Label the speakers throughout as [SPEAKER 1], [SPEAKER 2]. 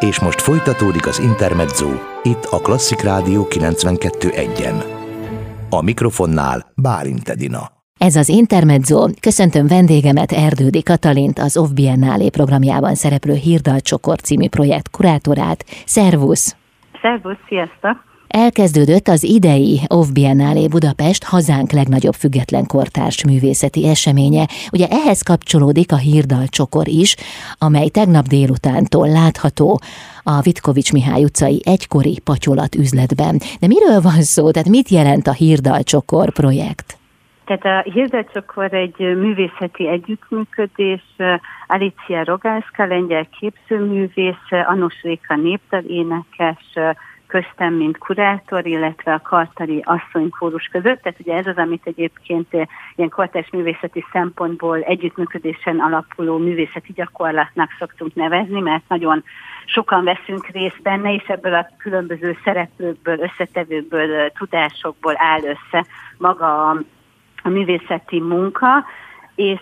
[SPEAKER 1] És most folytatódik az Intermezzo, itt a Klasszik Rádió 92.1-en. A mikrofonnál Bálint Edina.
[SPEAKER 2] Ez az Intermezzo. Köszöntöm vendégemet Erdődi Katalint, az Off Biennálé programjában szereplő Hirdalcsokor című projekt kurátorát. Szervusz!
[SPEAKER 3] Szervusz, sziasztok!
[SPEAKER 2] Elkezdődött az idei Off Biennale Budapest hazánk legnagyobb független kortárs művészeti eseménye. Ugye ehhez kapcsolódik a Hírdal csokor is, amely tegnap délutántól látható a Vitkovics Mihály utcai egykori patyolat üzletben. De miről van szó? Tehát mit jelent a Hírdal csokor projekt?
[SPEAKER 3] Tehát a Hirdecsokor egy művészeti együttműködés, Alicia Rogászka, lengyel képzőművész, Anus Réka népdal énekes, köztem, mint kurátor, illetve a kartari asszonykórus között. Tehát ugye ez az, amit egyébként ilyen kortárs művészeti szempontból együttműködésen alapuló művészeti gyakorlatnak szoktunk nevezni, mert nagyon sokan veszünk részt benne, és ebből a különböző szereplőkből, összetevőkből, tudásokból áll össze maga a, a művészeti munka, és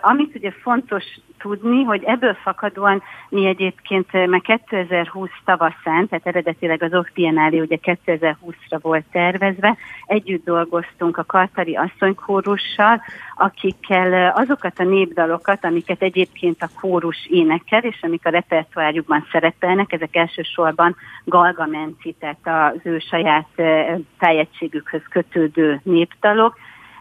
[SPEAKER 3] amit ugye fontos tudni, hogy ebből fakadóan mi egyébként már 2020 tavaszán, tehát eredetileg az Biennale ugye 2020-ra volt tervezve, együtt dolgoztunk a Kartari asszonykórussal, akikkel azokat a népdalokat, amiket egyébként a kórus énekel, és amik a repertoárjukban szerepelnek, ezek elsősorban Galgamenci, tehát az ő saját tájegységükhöz kötődő népdalok,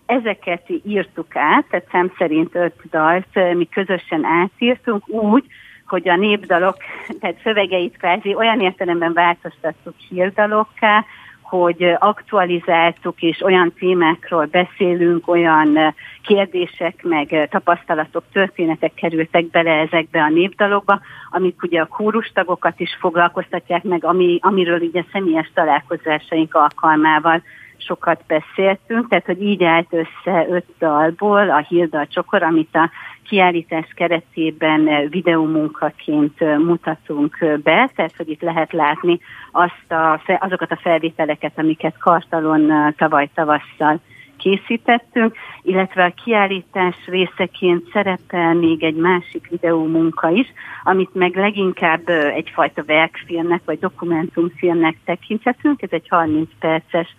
[SPEAKER 3] Ezeket írtuk át, tehát szem szerint öt dalt mi közösen átírtunk úgy, hogy a népdalok, tehát szövegeit kvázi olyan értelemben változtattuk hírdalokká, hogy aktualizáltuk és olyan témákról beszélünk, olyan kérdések, meg tapasztalatok, történetek kerültek bele ezekbe a népdalokba, amik ugye a kórustagokat is foglalkoztatják meg, ami, amiről ugye személyes találkozásaink alkalmával sokat beszéltünk, tehát hogy így állt össze öt dalból a Hilda Csokor, amit a kiállítás keretében videómunkaként mutatunk be, tehát hogy itt lehet látni azt a, azokat a felvételeket, amiket Kartalon tavaly tavasszal készítettünk, illetve a kiállítás részeként szerepel még egy másik videómunka is, amit meg leginkább egyfajta verkfilmnek vagy dokumentumfilmnek tekinthetünk. Ez egy 30 perces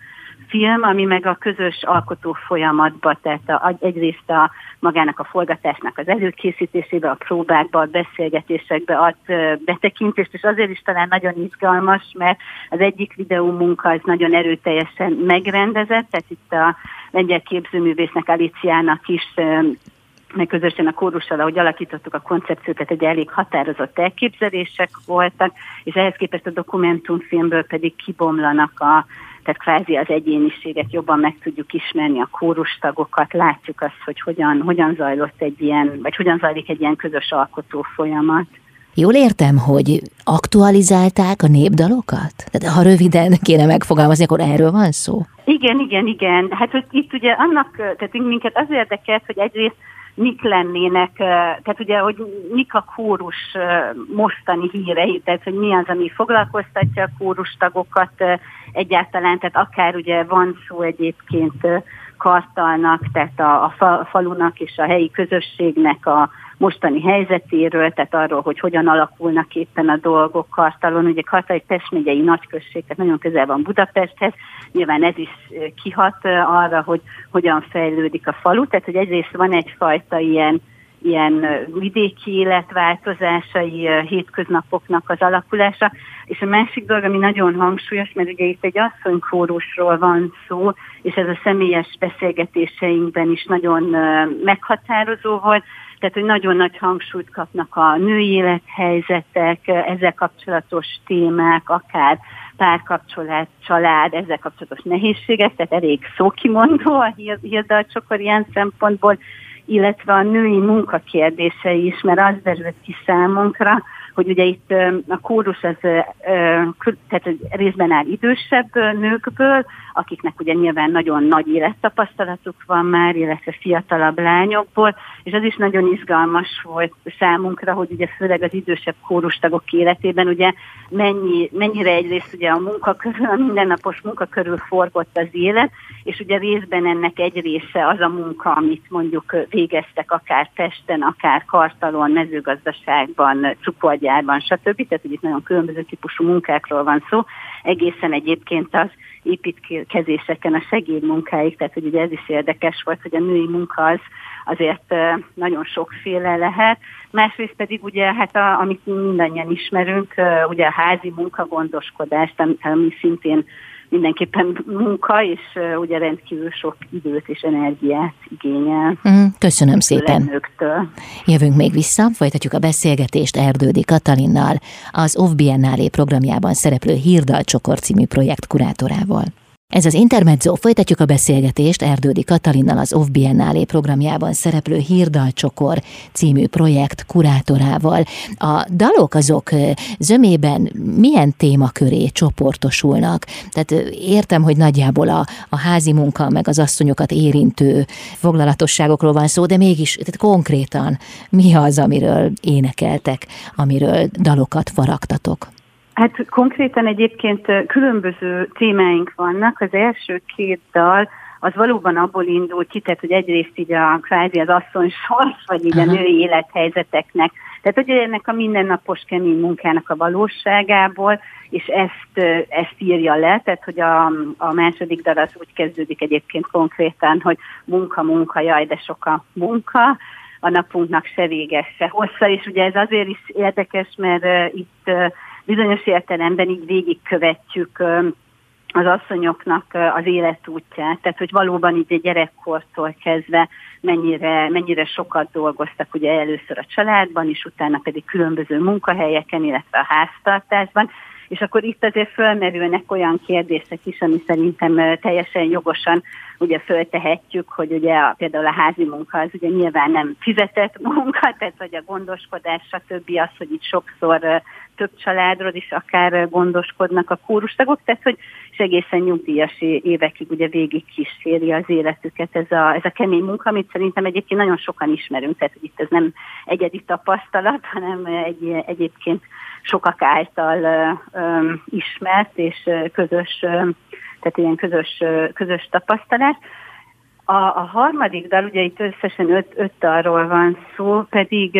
[SPEAKER 3] film, ami meg a közös alkotó folyamatba, tehát a, egyrészt a magának a forgatásnak az előkészítésébe, a próbákba, a beszélgetésekbe ad betekintést, és azért is talán nagyon izgalmas, mert az egyik videó munka az nagyon erőteljesen megrendezett, tehát itt a lengyel képzőművésznek, Aliciának is meg közösen a kórussal, ahogy alakítottuk a koncepciót, egy elég határozott elképzelések voltak, és ehhez képest a dokumentumfilmből pedig kibomlanak a tehát kvázi az egyéniséget jobban meg tudjuk ismerni, a kórustagokat, látjuk azt, hogy hogyan, hogyan zajlott egy ilyen, vagy hogyan zajlik egy ilyen közös alkotó folyamat.
[SPEAKER 2] Jól értem, hogy aktualizálták a népdalokat? Tehát ha röviden kéne megfogalmazni, akkor erről van szó?
[SPEAKER 3] Igen, igen, igen. Hát hogy itt ugye annak, tehát minket az érdekelt, hogy egyrészt mik lennének, tehát ugye, hogy mik a kórus mostani hírei, tehát hogy mi az, ami foglalkoztatja a kórus tagokat egyáltalán, tehát akár ugye van szó egyébként kartalnak, tehát a, a falunak és a helyi közösségnek a mostani helyzetéről, tehát arról, hogy hogyan alakulnak éppen a dolgok Kartalon. Ugye Kartal egy Pest megyei nagyközség, tehát nagyon közel van Budapesthez, nyilván ez is kihat arra, hogy hogyan fejlődik a falu, tehát hogy egyrészt van egyfajta ilyen ilyen vidéki életváltozásai, hétköznapoknak az alakulása. És a másik dolog, ami nagyon hangsúlyos, mert ugye itt egy asszonykórusról van szó, és ez a személyes beszélgetéseinkben is nagyon meghatározó volt, tehát, hogy nagyon nagy hangsúlyt kapnak a női élethelyzetek, ezzel kapcsolatos témák, akár párkapcsolat, család, ezzel kapcsolatos nehézségek, tehát elég szókimondó a hírdalcsokor ilyen szempontból, illetve a női munka kérdései is, mert az derült ki számunkra, hogy ugye itt a kórus az tehát részben áll idősebb nőkből, akiknek ugye nyilván nagyon nagy élettapasztalatuk van már, illetve fiatalabb lányokból, és az is nagyon izgalmas volt számunkra, hogy ugye főleg az idősebb kórustagok életében ugye mennyi, mennyire egyrészt ugye a munka körül, a mindennapos munka körül forgott az élet, és ugye részben ennek egy része az a munka, amit mondjuk végeztek akár testen, akár kartalon, mezőgazdaságban, cukorgyárban, gyárban, stb. Tehát, hogy itt nagyon különböző típusú munkákról van szó, egészen egyébként az építkezéseken a segédmunkáig, tehát hogy ugye ez is érdekes volt, hogy a női munka az azért nagyon sokféle lehet. Másrészt pedig ugye, hát a, amit mindannyian ismerünk, ugye a házi munkagondoskodás, ami szintén mindenképpen munka, és ugye rendkívül sok időt és energiát igényel.
[SPEAKER 2] Mm, köszönöm szépen. Nőktől. Jövünk még vissza, folytatjuk a beszélgetést Erdődi Katalinnal, az OFF Biennálé programjában szereplő Hírdal Csokor című projekt kurátorával. Ez az Intermezzo, folytatjuk a beszélgetést Erdődi Katalinnal az OFF Biennálé programjában szereplő Hírdalcsokor című projekt kurátorával. A dalok azok zömében milyen témaköré csoportosulnak? Tehát értem, hogy nagyjából a, a házi munka, meg az asszonyokat érintő foglalatosságokról van szó, de mégis tehát konkrétan mi az, amiről énekeltek, amiről dalokat faragtatok?
[SPEAKER 3] Hát konkrétan egyébként különböző témáink vannak. Az első két dal az valóban abból indul ki, tehát hogy egyrészt így a kvázi az asszony sors, vagy így Aha. a női élethelyzeteknek, tehát hogy ennek a mindennapos kemény munkának a valóságából, és ezt, ezt írja le, tehát hogy a, a második dal az úgy kezdődik egyébként konkrétan, hogy munka, munka, jaj, de sok a munka, a napunknak se véges, se hossza, és ugye ez azért is érdekes, mert uh, itt uh, bizonyos értelemben így végigkövetjük az asszonyoknak az életútját, tehát hogy valóban így a gyerekkortól kezdve mennyire, mennyire sokat dolgoztak ugye először a családban, és utána pedig különböző munkahelyeken, illetve a háztartásban, és akkor itt azért fölmerülnek olyan kérdések is, ami szerintem teljesen jogosan ugye föltehetjük, hogy ugye a, például a házi munka az ugye nyilván nem fizetett munka, tehát hogy a gondoskodás, stb. az, hogy itt sokszor több családról is akár gondoskodnak a kórustagok, tehát hogy és egészen nyugdíjas évekig ugye végig kíséri az életüket ez a, ez a kemény munka, amit szerintem egyébként nagyon sokan ismerünk, tehát hogy itt ez nem egyedi tapasztalat, hanem egy, egyébként sokak által ö, ismert és közös, tehát ilyen közös, közös tapasztalás. A, a harmadik dal, ugye itt összesen öt, öt dalról van szó, pedig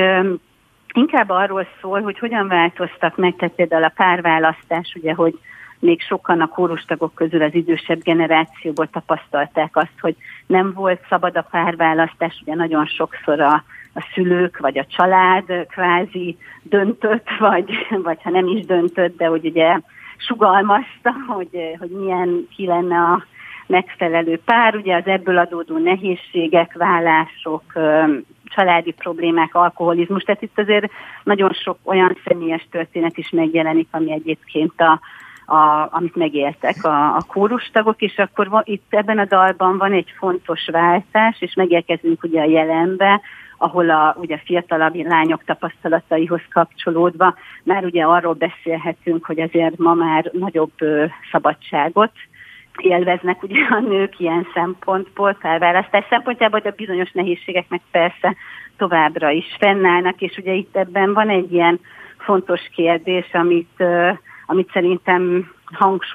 [SPEAKER 3] inkább arról szól, hogy hogyan változtak meg, tehát például a párválasztás, ugye, hogy még sokan a kórustagok közül az idősebb generációból tapasztalták azt, hogy nem volt szabad a párválasztás, ugye nagyon sokszor a, a szülők vagy a család kvázi döntött, vagy, vagy ha nem is döntött, de hogy ugye sugalmazta, hogy, hogy milyen ki lenne a megfelelő pár, ugye az ebből adódó nehézségek, vállások, családi problémák, alkoholizmus, tehát itt azért nagyon sok olyan személyes történet is megjelenik, ami egyébként a, a, amit megéltek a, a kórustagok, és akkor van, itt ebben a dalban van egy fontos váltás, és megérkezünk ugye a jelenbe, ahol a ugye fiatalabb lányok tapasztalataihoz kapcsolódva már ugye arról beszélhetünk, hogy azért ma már nagyobb ö, szabadságot élveznek ugye a nők ilyen szempontból, felválasztás szempontjából, de bizonyos nehézségeknek persze továbbra is fennállnak, és ugye itt ebben van egy ilyen fontos kérdés, amit, amit szerintem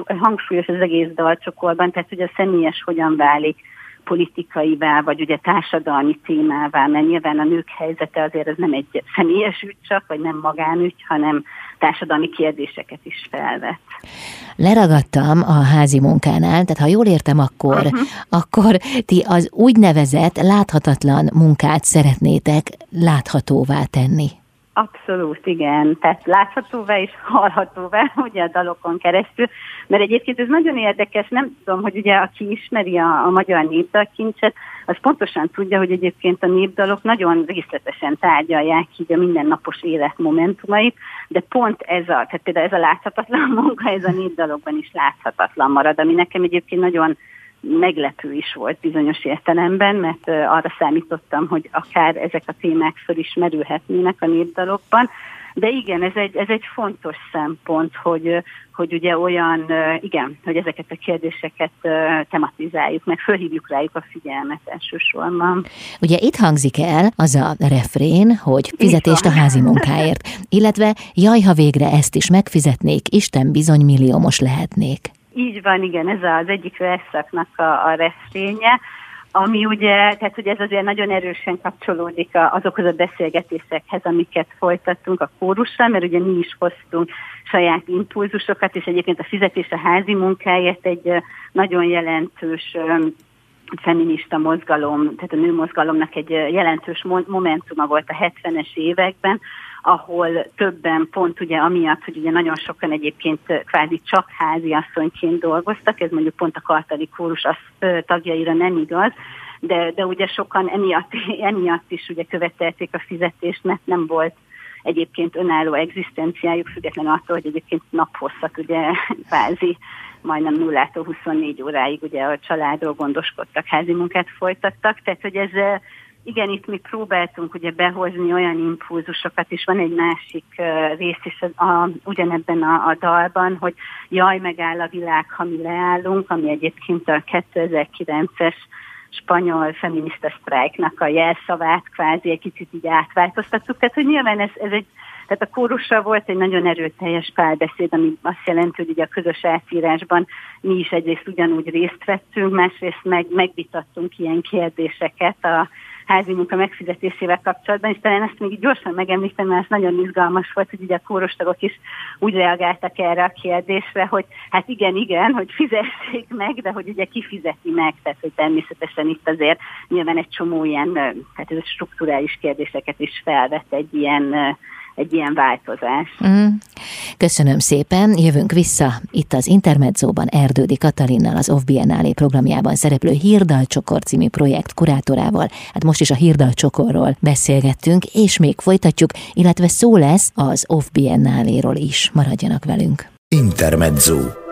[SPEAKER 3] hangsúlyos az egész dalcsokorban, tehát hogy a személyes hogyan válik politikaivá, vagy ugye társadalmi témává, mert nyilván a nők helyzete azért ez nem egy személyes ügy csak, vagy nem magánügy, hanem társadalmi kérdéseket is felvet.
[SPEAKER 2] Leragadtam a házi munkánál, tehát ha jól értem, akkor, uh-huh. akkor ti az úgynevezett láthatatlan munkát szeretnétek láthatóvá tenni.
[SPEAKER 3] Abszolút, igen. Tehát láthatóvá és hallhatóvá, ugye a dalokon keresztül. Mert egyébként ez nagyon érdekes, nem tudom, hogy ugye aki ismeri a, a magyar népdalkincset, az pontosan tudja, hogy egyébként a népdalok nagyon részletesen tárgyalják így a mindennapos élet momentumait, de pont ez a, tehát például ez a láthatatlan munka, ez a népdalokban is láthatatlan marad, ami nekem egyébként nagyon meglepő is volt bizonyos értelemben, mert arra számítottam, hogy akár ezek a témák fölismerülhetnének a népdalokban. De igen, ez egy, ez egy fontos szempont, hogy, hogy ugye olyan, igen, hogy ezeket a kérdéseket tematizáljuk, meg fölhívjuk rájuk a figyelmet elsősorban.
[SPEAKER 2] Ugye itt hangzik el az a refrén, hogy fizetést a házi munkáért, illetve jaj, ha végre ezt is megfizetnék, Isten bizony milliómos lehetnék.
[SPEAKER 3] Így van, igen, ez az egyik verszaknak a, a refrénye. ami ugye, tehát hogy ez azért nagyon erősen kapcsolódik azokhoz a beszélgetésekhez, amiket folytattunk a kórussal, mert ugye mi is hoztunk saját impulzusokat, és egyébként a fizetés a házi munkáért egy nagyon jelentős feminista mozgalom, tehát a nőmozgalomnak egy jelentős momentuma volt a 70-es években, ahol többen pont ugye amiatt, hogy ugye nagyon sokan egyébként kvázi csak házi asszonyként dolgoztak, ez mondjuk pont a kartali kórus tagjaira nem igaz, de, de ugye sokan emiatt, emiatt is ugye követelték a fizetést, mert nem volt egyébként önálló egzisztenciájuk, független attól, hogy egyébként naphosszat ugye kvázi majdnem 0 24 óráig ugye a családról gondoskodtak, házi munkát folytattak, tehát hogy ez igen, itt mi próbáltunk ugye behozni olyan impulzusokat, és van egy másik rész is a, a, ugyanebben a, a dalban, hogy jaj, megáll a világ, ha mi leállunk, ami egyébként a 2009-es spanyol feminista sztrájknak a jelszavát kvázi egy kicsit így átváltoztattuk. Tehát, hogy nyilván ez, ez egy, tehát a kórussal volt egy nagyon erőteljes párbeszéd, ami azt jelenti, hogy ugye a közös átírásban mi is egyrészt ugyanúgy részt vettünk, másrészt meg, megvitattunk ilyen kérdéseket a, házi munka megfizetésével kapcsolatban, és talán ezt még gyorsan megemlítem, mert ez nagyon izgalmas volt, hogy ugye a kórostagok is úgy reagáltak erre a kérdésre, hogy hát igen, igen, hogy fizessék meg, de hogy ugye ki fizeti meg, tehát hogy természetesen itt azért nyilván egy csomó ilyen, tehát ez a strukturális kérdéseket is felvett egy ilyen egy ilyen változás. Mm.
[SPEAKER 2] Köszönöm szépen, jövünk vissza. Itt az Intermedzóban Erdődi Katalinnal, az Off Biennale programjában szereplő Hirdalcsokor című projekt kurátorával. Hát most is a Hirdalcsokorról beszélgettünk, és még folytatjuk, illetve szó lesz az Off Biennale-ról is. Maradjanak velünk.
[SPEAKER 1] Intermezzo.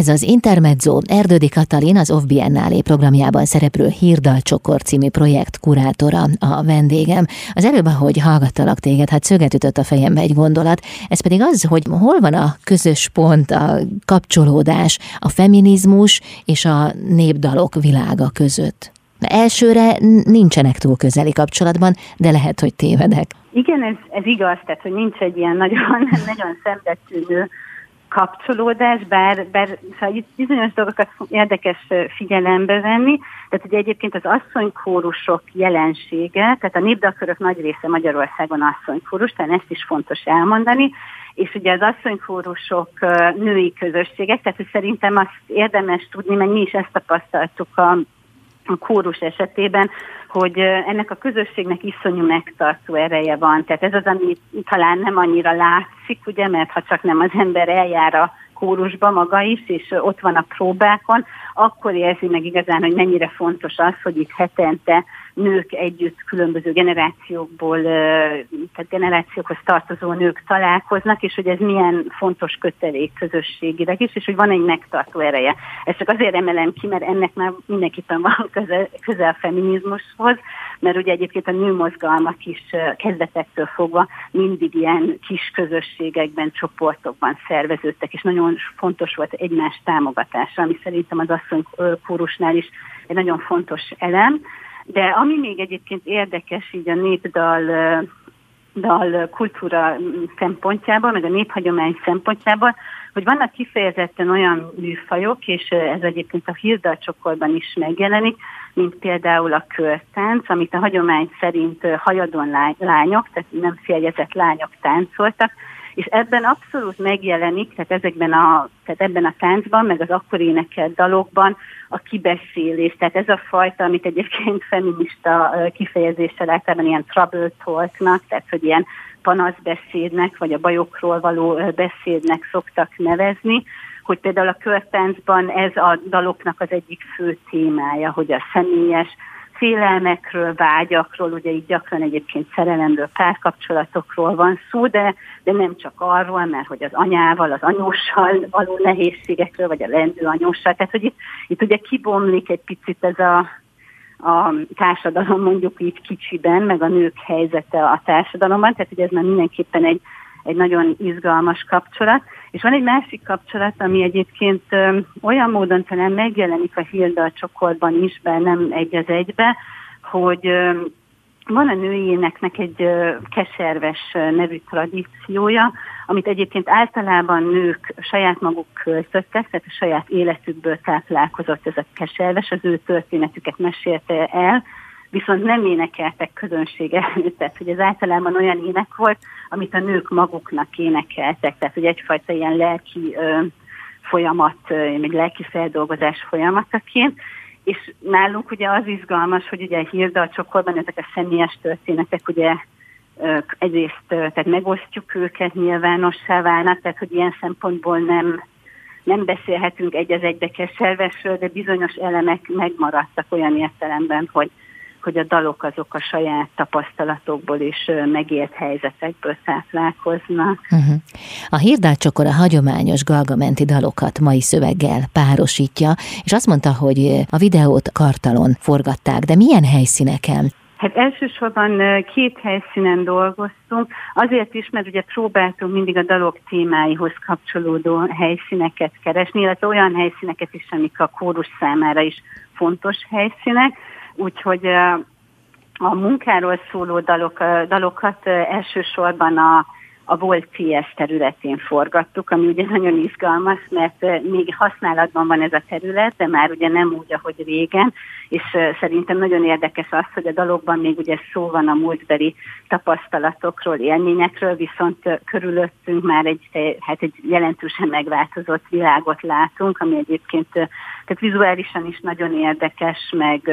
[SPEAKER 2] Ez az Intermezzo Erdődi Katalin az Off Biennale programjában szereplő Hirdalcsokor című projekt kurátora a vendégem. Az előbb, ahogy hallgattalak téged, hát szöget ütött a fejembe egy gondolat, ez pedig az, hogy hol van a közös pont, a kapcsolódás, a feminizmus és a népdalok világa között. Elsőre nincsenek túl közeli kapcsolatban, de lehet, hogy tévedek.
[SPEAKER 3] Igen, ez, ez igaz, tehát hogy nincs egy ilyen nagyon, nagyon szembetűnő kapcsolódás, bár, bár szóval bizonyos dolgokat érdekes figyelembe venni, tehát ugye egyébként az asszonykórusok jelensége, tehát a népdalkörök nagy része Magyarországon asszonykórus, tehát ezt is fontos elmondani, és ugye az asszonykórusok női közösségek, tehát szerintem azt érdemes tudni, mert mi is ezt tapasztaltuk a a kórus esetében, hogy ennek a közösségnek iszonyú megtartó ereje van. Tehát ez az, ami talán nem annyira látszik, ugye, mert ha csak nem az ember eljár a kórusba maga is, és ott van a próbákon, akkor érzi meg igazán, hogy mennyire fontos az, hogy itt hetente nők együtt különböző generációkból, tehát generációkhoz tartozó nők találkoznak, és hogy ez milyen fontos kötelék közösségileg is, és hogy van egy megtartó ereje. Ezt csak azért emelem ki, mert ennek már mindenképpen van közel, közel a feminizmushoz, mert ugye egyébként a nőmozgalmak is kezdetektől fogva mindig ilyen kis közösségekben, csoportokban szerveződtek, és nagyon fontos volt egymás támogatása, ami szerintem az asszony kórusnál is egy nagyon fontos elem. De ami még egyébként érdekes így a népdal dal kultúra szempontjából, meg a néphagyomány szempontjából, hogy vannak kifejezetten olyan műfajok, és ez egyébként a Hilda csokorban is megjelenik, mint például a körtánc, amit a hagyomány szerint hajadon lányok, tehát nem férjezett lányok táncoltak, és ebben abszolút megjelenik, tehát ezekben a, tehát ebben a táncban, meg az akkor énekelt dalokban a kibeszélés, tehát ez a fajta, amit egyébként feminista kifejezéssel általában ilyen trouble talknak, tehát hogy ilyen panaszbeszédnek, vagy a bajokról való beszédnek szoktak nevezni, hogy például a körtáncban ez a daloknak az egyik fő témája, hogy a személyes félelmekről, vágyakról, ugye így gyakran egyébként szerelemről, párkapcsolatokról van szó, de, de nem csak arról, mert hogy az anyával, az anyóssal való nehézségekről, vagy a lendő anyóssal, tehát hogy itt, itt ugye kibomlik egy picit ez a, a társadalom mondjuk így kicsiben, meg a nők helyzete a társadalomban, tehát hogy ez már mindenképpen egy, egy nagyon izgalmas kapcsolat. És van egy másik kapcsolat, ami egyébként olyan módon talán megjelenik a Hilda csokorban is, bár nem egy az egybe, hogy van a női éneknek egy keserves nevű tradíciója, amit egyébként általában nők saját maguk költöttek, tehát a saját életükből táplálkozott ez a keserves, az ő történetüket mesélte el, viszont nem énekeltek közönség előtt, tehát hogy ez általában olyan ének volt, amit a nők maguknak énekeltek, tehát hogy egyfajta ilyen lelki ö, folyamat, egy lelki feldolgozás folyamataként, és nálunk ugye az izgalmas, hogy ugye a csokorban ezek a személyes történetek ugye egyrészt tehát megosztjuk őket, nyilvánossá válnak, tehát hogy ilyen szempontból nem, nem beszélhetünk egy az egybe keservesről, de bizonyos elemek megmaradtak olyan értelemben, hogy, hogy a dalok azok a saját tapasztalatokból és megélt helyzetekből táplálkoznak. Uh-huh.
[SPEAKER 2] A hirdácsokor a hagyományos galgamenti dalokat mai szöveggel párosítja, és azt mondta, hogy a videót kartalon forgatták, de milyen helyszíneken?
[SPEAKER 3] Hát elsősorban két helyszínen dolgoztunk, azért is, mert ugye próbáltunk mindig a dalok témáihoz kapcsolódó helyszíneket keresni, illetve olyan helyszíneket is, amik a kórus számára is fontos helyszínek, úgyhogy a munkáról szóló dalok, dalokat elsősorban a a volt CS területén forgattuk, ami ugye nagyon izgalmas, mert még használatban van ez a terület, de már ugye nem úgy, ahogy régen, és szerintem nagyon érdekes az, hogy a dalokban még ugye szó van a múltbeli tapasztalatokról, élményekről, viszont körülöttünk már egy, hát egy jelentősen megváltozott világot látunk, ami egyébként tehát vizuálisan is nagyon érdekes, meg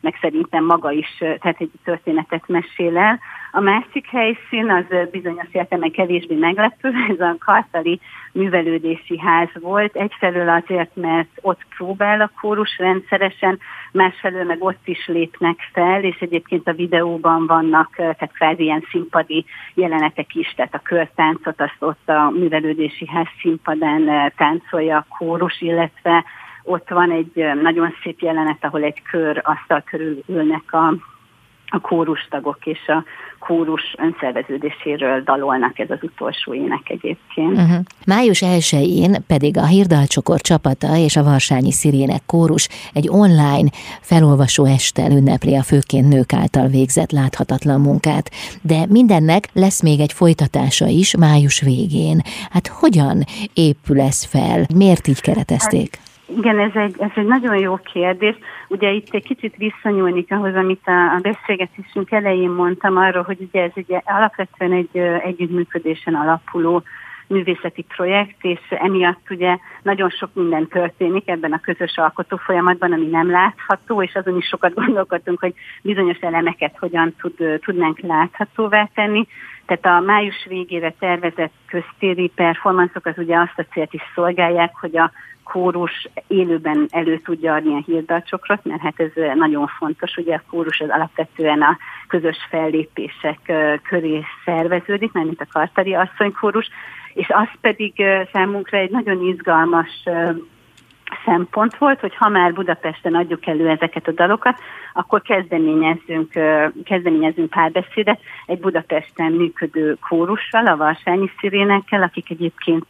[SPEAKER 3] meg szerintem maga is, tehát egy történetet mesél el. A másik helyszín az bizonyos értelemben kevésbé meglepő, ez a Kartali művelődési ház volt. Egyfelől azért, mert ott próbál a kórus rendszeresen, másfelől meg ott is lépnek fel, és egyébként a videóban vannak, tehát kvázi ilyen színpadi jelenetek is, tehát a körtáncot azt ott a művelődési ház színpadán táncolja a kórus, illetve ott van egy nagyon szép jelenet, ahol egy kör asztal körül ülnek a, a kórustagok, és a kórus önszerveződéséről dalolnak, ez az utolsó ének egyébként. Uh-huh.
[SPEAKER 2] Május 1-én pedig a Hirdalcsokor csapata és a Varsányi Szirének kórus egy online felolvasó estel ünnepli a főként nők által végzett láthatatlan munkát. De mindennek lesz még egy folytatása is május végén. Hát hogyan épül ez fel? Miért így keretezték? Hát
[SPEAKER 3] igen, ez egy, ez egy nagyon jó kérdés. Ugye itt egy kicsit visszanyúlnik ahhoz, amit a, a beszélgetésünk elején mondtam arról, hogy ugye ez egy alapvetően egy együttműködésen alapuló művészeti projekt, és emiatt ugye nagyon sok minden történik ebben a közös alkotó folyamatban, ami nem látható, és azon is sokat gondolkodtunk, hogy bizonyos elemeket hogyan tud, tudnánk láthatóvá tenni. Tehát a május végére tervezett köztéri performanszok az ugye azt a célt is szolgálják, hogy a kórus élőben elő tudja adni a hírdalcsokrot, mert hát ez nagyon fontos, ugye a kórus az alapvetően a közös fellépések köré szerveződik, mert mint a Kartari asszonykórus, és az pedig számunkra egy nagyon izgalmas szempont volt, hogy ha már Budapesten adjuk elő ezeket a dalokat, akkor kezdeményezzünk, kezdeményezzünk párbeszédet egy Budapesten működő kórussal, a Varsányi Szirénekkel, akik egyébként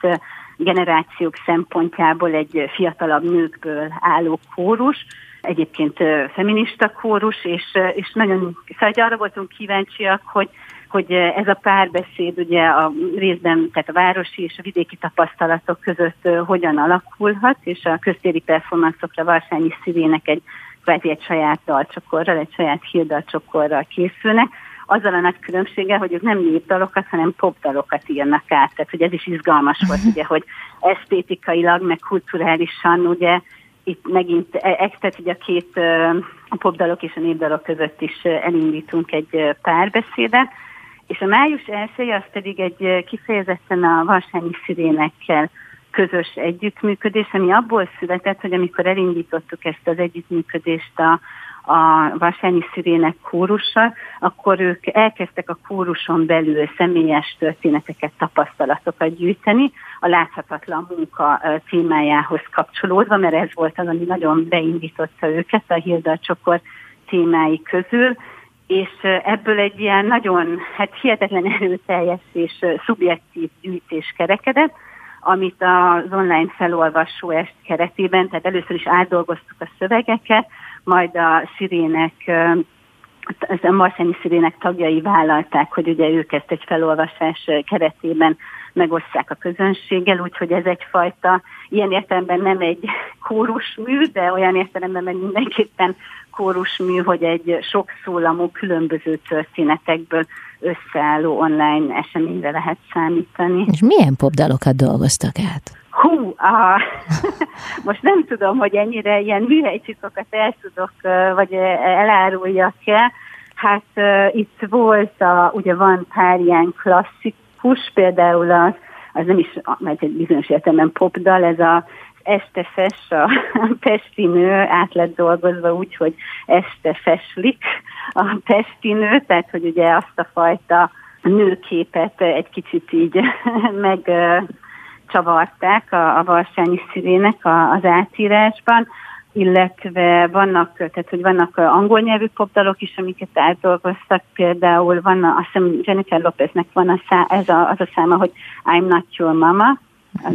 [SPEAKER 3] generációk szempontjából egy fiatalabb nőkből álló kórus, egyébként feminista kórus, és, és nagyon, szóval arra voltunk kíváncsiak, hogy hogy ez a párbeszéd ugye a részben, tehát a városi és a vidéki tapasztalatok között hogyan alakulhat, és a köztéri performanszokra Varsányi Szívének egy kvázi egy saját dalcsokorral, egy saját hírdalcsokorral készülnek, azzal a nagy különbséggel, hogy ők nem népdalokat, hanem popdalokat írnak át. Tehát, hogy ez is izgalmas volt, ugye, hogy esztétikailag, meg kulturálisan, ugye, itt megint, e, tehát ugye a két a popdalok és a népdalok között is elindítunk egy párbeszédet, és a május elsője az pedig egy kifejezetten a Varsányi Szirénekkel közös együttműködés, ami abból született, hogy amikor elindítottuk ezt az együttműködést a, a Vasányi Szirének kórussal, akkor ők elkezdtek a kóruson belül személyes történeteket, tapasztalatokat gyűjteni, a láthatatlan munka témájához kapcsolódva, mert ez volt az, ami nagyon beindította őket a Hilda csokor témái közül, és ebből egy ilyen nagyon, hát hihetetlen erőteljes és szubjektív gyűjtés kerekedett, amit az online felolvasó est keretében, tehát először is átdolgoztuk a szövegeket, majd a szirének a Marszányi Szirének tagjai vállalták, hogy ugye ők ezt egy felolvasás keretében megosztják a közönséggel, úgyhogy ez egyfajta, ilyen értelemben nem egy kórusmű, de olyan értelemben meg mindenképpen kórusmű, hogy egy sok szólamú különböző történetekből összeálló online eseményre lehet számítani.
[SPEAKER 2] És milyen popdalokat dolgoztak át?
[SPEAKER 3] Hú, a, most nem tudom, hogy ennyire ilyen műhelycsikokat el tudok, vagy eláruljak-e. Hát uh, itt volt, a, ugye van pár ilyen klasszikus, például az, az nem is, mert egy bizonyos értelemben popdal, ez a este fes, a pesti nő át lett dolgozva úgy, hogy este feslik a pesti nő, tehát hogy ugye azt a fajta nőképet egy kicsit így meg csavarták a, a Varsányi Szirének a, az átírásban, illetve vannak, tehát hogy vannak angol nyelvű popdalok is, amiket átdolgoztak, például van, a, azt hiszem Jennifer Lopeznek van a szá, ez a, az a száma, hogy I'm not your mama,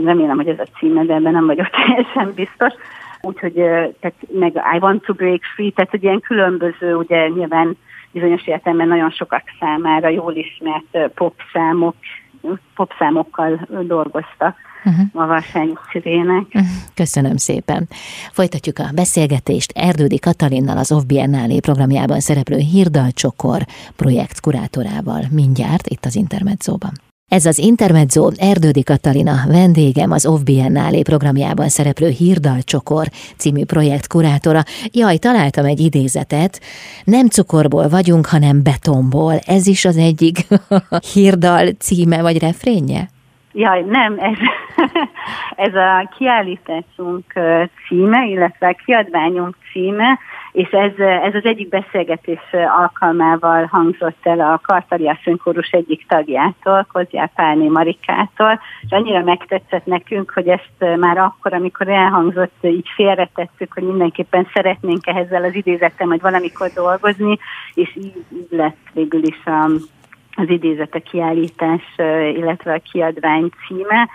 [SPEAKER 3] remélem, hogy ez a címe, de ebben nem vagyok teljesen biztos, úgyhogy tehát meg I want to break free, tehát hogy ilyen különböző, ugye nyilván bizonyos értelemben nagyon sokak számára jól ismert popszámok, popszámokkal dolgoztak uh-huh. a Varsányi Szirének. Uh-huh.
[SPEAKER 2] Köszönöm szépen. Folytatjuk a beszélgetést Erdődi Katalinnal, az OFF Biennálé programjában szereplő Hirdal Csokor projekt kurátorával mindjárt itt az Intermedzóban. Ez az Intermezzo Erdődi Katalina vendégem az OFF Biennálé programjában szereplő Hirdal Csokor című projekt kurátora. Jaj, találtam egy idézetet. Nem cukorból vagyunk, hanem betonból. Ez is az egyik Hirdal címe vagy refrénje?
[SPEAKER 3] Jaj, nem, ez, ez a kiállításunk címe, illetve a kiadványunk címe, és ez, ez az egyik beszélgetés alkalmával hangzott el a Kartali Asszonykórus egyik tagjától, Kozjá Pálné Marikától, és annyira megtetszett nekünk, hogy ezt már akkor, amikor elhangzott, így félretettük, hogy mindenképpen szeretnénk ehhez az idézettel majd valamikor dolgozni, és így, így lett végül is a, az idézete kiállítás, illetve a kiadvány címe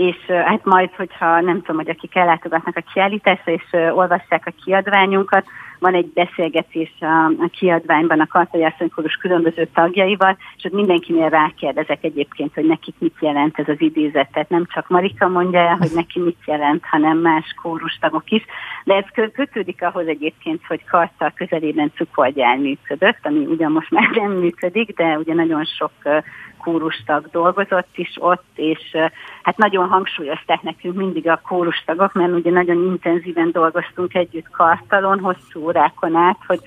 [SPEAKER 3] és hát majd, hogyha nem tudom, hogy akik ellátogatnak a kiállításra, és olvassák a kiadványunkat, van egy beszélgetés a, kiadványban a Kartai Asszonykórus különböző tagjaival, és ott mindenkinél rákérdezek egyébként, hogy nekik mit jelent ez az idézet. Tehát nem csak Marika mondja el, hogy neki mit jelent, hanem más kórustagok is. De ez kötődik ahhoz egyébként, hogy Karta közelében cukorgyár működött, ami ugyan most már nem működik, de ugye nagyon sok kórustag dolgozott is ott, és hát nagyon hangsúlyozták nekünk mindig a kórustagok, mert ugye nagyon intenzíven dolgoztunk együtt kartalon, hosszú órákon át, hogy,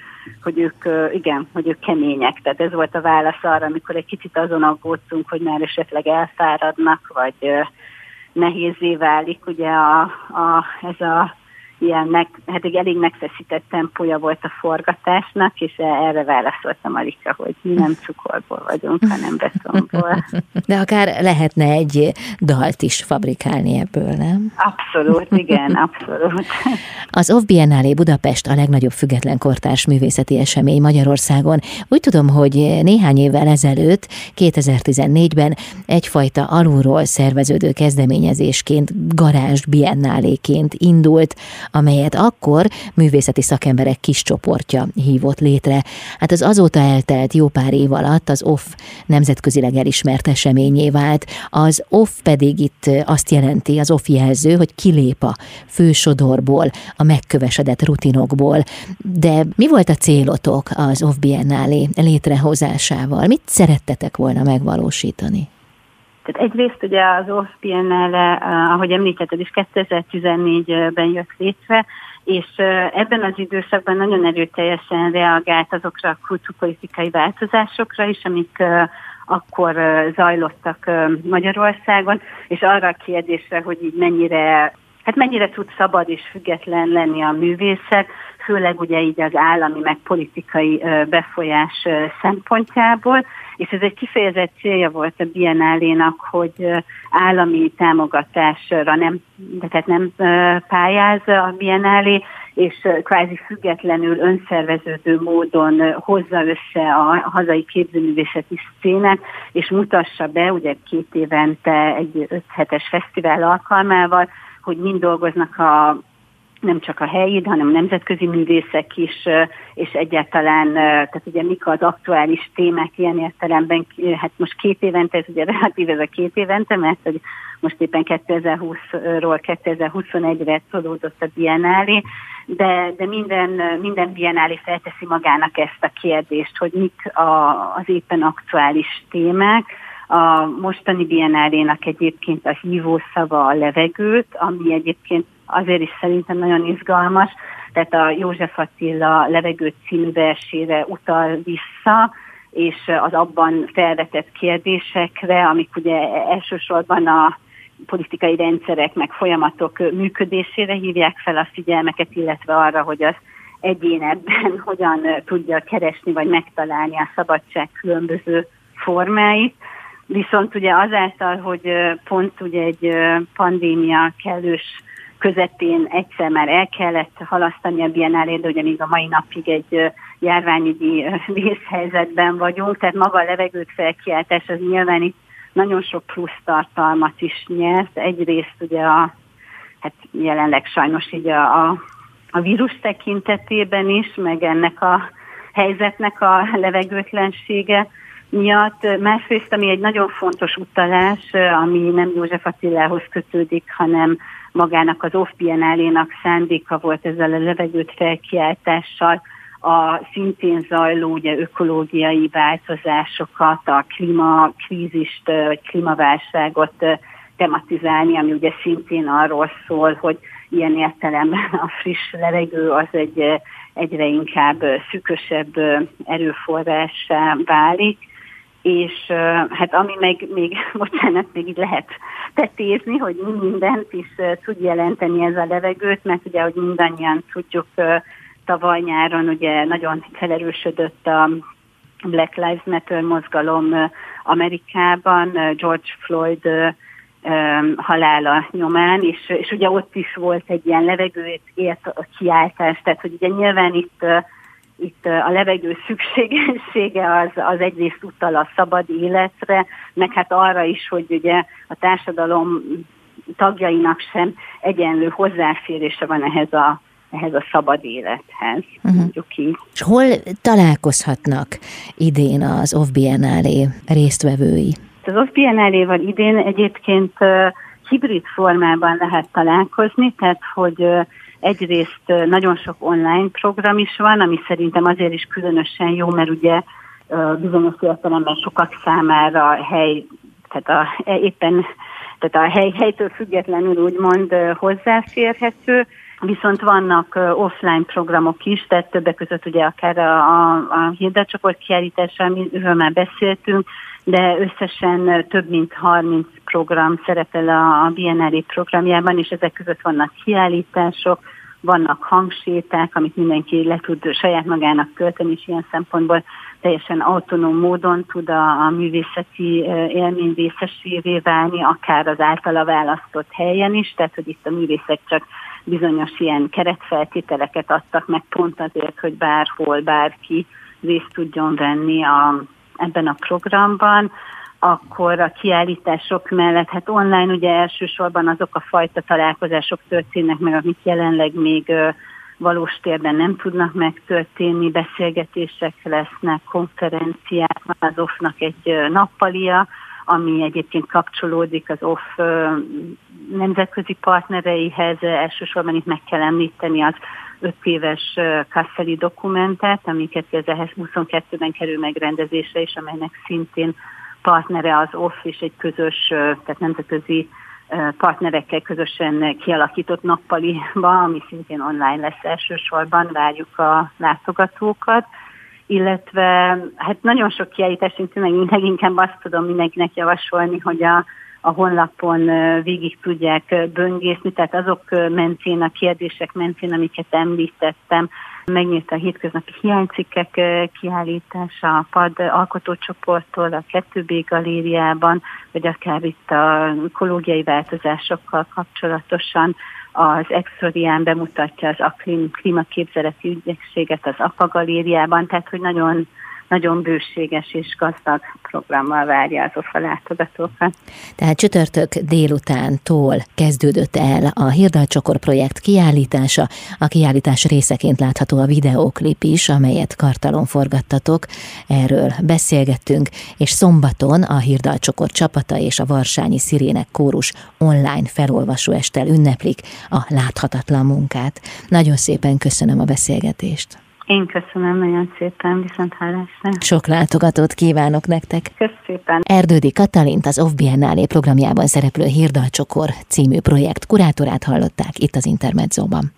[SPEAKER 3] hogy ők, igen, hogy ők kemények. Tehát ez volt a válasz arra, amikor egy kicsit azon aggódtunk, hogy már esetleg elfáradnak, vagy nehézé válik ugye a, a, ez a ilyen meg, hát egy elég megfeszített tempója volt a forgatásnak, és erre válaszolta Marika, hogy mi nem cukorból vagyunk, hanem betonból.
[SPEAKER 2] De akár lehetne egy dalt is fabrikálni ebből, nem?
[SPEAKER 3] Abszolút, igen, abszolút.
[SPEAKER 2] Az OFF Biennálé Budapest a legnagyobb független kortárs művészeti esemény Magyarországon. Úgy tudom, hogy néhány évvel ezelőtt, 2014-ben egyfajta alulról szerveződő kezdeményezésként, garázs biennáléként indult, amelyet akkor művészeti szakemberek kis csoportja hívott létre. Hát az azóta eltelt jó pár év alatt az OFF nemzetközileg elismert eseményé vált. Az OFF pedig itt azt jelenti, az OFF jelző, hogy kilép a fősodorból, a megkövesedett rutinokból. De mi volt a célotok az OFF Biennálé létrehozásával? Mit szerettetek volna megvalósítani?
[SPEAKER 3] Tehát egyrészt ugye az OFF Biennale, ahogy említetted is, 2014-ben jött létre, és ebben az időszakban nagyon erőteljesen reagált azokra a kulturpolitikai változásokra is, amik akkor zajlottak Magyarországon, és arra a kérdésre, hogy így mennyire hát mennyire tud szabad és független lenni a művészet, főleg ugye így az állami meg politikai befolyás szempontjából, és ez egy kifejezett célja volt a Biennálénak, hogy állami támogatásra nem, de tehát nem pályáz a Biennálé, és kvázi függetlenül önszerveződő módon hozza össze a hazai képzőművészeti szénet, és mutassa be, ugye két évente egy öt hetes fesztivál alkalmával, hogy mind dolgoznak a nem csak a helyi, hanem a nemzetközi művészek is, és egyáltalán, tehát ugye mik az aktuális témák ilyen értelemben, hát most két évente, ez ugye relatív ez a két évente, mert hogy most éppen 2020-ról 2021-re szolódott a Biennale, de, de minden, minden Biennale felteszi magának ezt a kérdést, hogy mik a, az éppen aktuális témák, a mostani Biennálénak egyébként a hívószava a levegőt, ami egyébként azért is szerintem nagyon izgalmas, tehát a József Attila levegő című versére utal vissza, és az abban felvetett kérdésekre, amik ugye elsősorban a politikai rendszerek meg folyamatok működésére hívják fel a figyelmeket, illetve arra, hogy az egyénebben hogyan tudja keresni vagy megtalálni a szabadság különböző formáit. Viszont ugye azáltal, hogy pont ugye egy pandémia kellős közepén egyszer már el kellett halasztani a Biennálét, de ugye még a mai napig egy járványügyi vészhelyzetben vagyunk, tehát maga a levegőt felkiáltás az nyilván itt nagyon sok plusz tartalmat is nyert. Egyrészt ugye a, hát jelenleg sajnos így a, a, a vírus tekintetében is, meg ennek a helyzetnek a levegőtlensége miatt. Másrészt, ami egy nagyon fontos utalás, ami nem József Attilához kötődik, hanem magának az off nak szándéka volt ezzel a levegőt felkiáltással, a szintén zajló ugye, ökológiai változásokat, a klímakrízist vagy klímaválságot tematizálni, ami ugye szintén arról szól, hogy ilyen értelemben a friss levegő az egy egyre inkább szükösebb erőforrássá válik, és hát ami meg még, bocsánat, még így lehet tetézni, hogy mi mindent is tud jelenteni ez a levegőt, mert ugye, hogy mindannyian tudjuk, tavaly nyáron ugye nagyon felerősödött a Black Lives Matter mozgalom Amerikában, George Floyd halála nyomán, és, és ugye ott is volt egy ilyen levegőt ért a kiáltás, tehát hogy ugye nyilván itt itt a levegő szükségessége az, az egyrészt utal a szabad életre, meg hát arra is, hogy ugye a társadalom tagjainak sem egyenlő hozzáférése van ehhez a ehhez a szabad élethez, uh-huh. mondjuk így.
[SPEAKER 2] És hol találkozhatnak idén az OFF Biennale résztvevői?
[SPEAKER 3] Az OFF Biennale-val idén egyébként hibrid formában lehet találkozni, tehát hogy Egyrészt nagyon sok online program is van, ami szerintem azért is különösen jó, mert ugye bizonyos értelemben sokak számára hely, tehát a, e, éppen tehát a hely, helytől függetlenül úgymond hozzáférhető, viszont vannak offline programok is, tehát többek között ugye akár a, a, a hirdetcsoport kiállítása, amiről már beszéltünk, de összesen több mint 30 program szerepel a, a BNR programjában, és ezek között vannak kiállítások, vannak hangséták, amit mindenki le tud saját magának tölteni, és ilyen szempontból teljesen autonóm módon tud a, a művészeti élmény részesévé válni, akár az általa választott helyen is, tehát hogy itt a művészek csak bizonyos ilyen keretfeltételeket adtak meg pont azért, hogy bárhol bárki részt tudjon venni a, ebben a programban akkor a kiállítások mellett, hát online ugye elsősorban azok a fajta találkozások történnek meg, amik jelenleg még valós térben nem tudnak megtörténni, beszélgetések lesznek, konferenciák, az OFF-nak egy nappalia, ami egyébként kapcsolódik az OFF nemzetközi partnereihez. Elsősorban itt meg kell említeni az öt éves Kasszeli dokumentet, amiket 2022-ben kerül megrendezésre, és amelynek szintén partnere az OFF és egy közös, tehát nemzetközi partnerekkel közösen kialakított nappaliba, ami szintén online lesz elsősorban, várjuk a látogatókat, illetve hát nagyon sok kiállítás, meg leginkább azt tudom mindenkinek javasolni, hogy a a honlapon végig tudják böngészni, tehát azok mentén, a kérdések mentén, amiket említettem, megnyílt a hétköznapi hiánycikkek kiállítása a pad alkotócsoporttól a 2B galériában, vagy akár itt a ökológiai változásokkal kapcsolatosan az Exorián bemutatja az a klímaképzeleti ügyességet az APA galériában, tehát hogy nagyon nagyon bőséges és gazdag programmal várja az OFA látogatókat.
[SPEAKER 2] Tehát csütörtök délutántól kezdődött el a Hirdalcsokor projekt kiállítása. A kiállítás részeként látható a videóklip is, amelyet kartalon forgattatok. Erről beszélgettünk, és szombaton a Hirdalcsokor csapata és a Varsányi Szirének kórus online felolvasó estel ünneplik a láthatatlan munkát. Nagyon szépen köszönöm a beszélgetést.
[SPEAKER 3] Én köszönöm nagyon szépen, viszont hálásra.
[SPEAKER 2] Sok látogatót kívánok nektek.
[SPEAKER 3] Köszönöm szépen.
[SPEAKER 2] Erdődi Katalint az Off Biennale programjában szereplő Hirdalcsokor című projekt kurátorát hallották itt az Intermedzóban.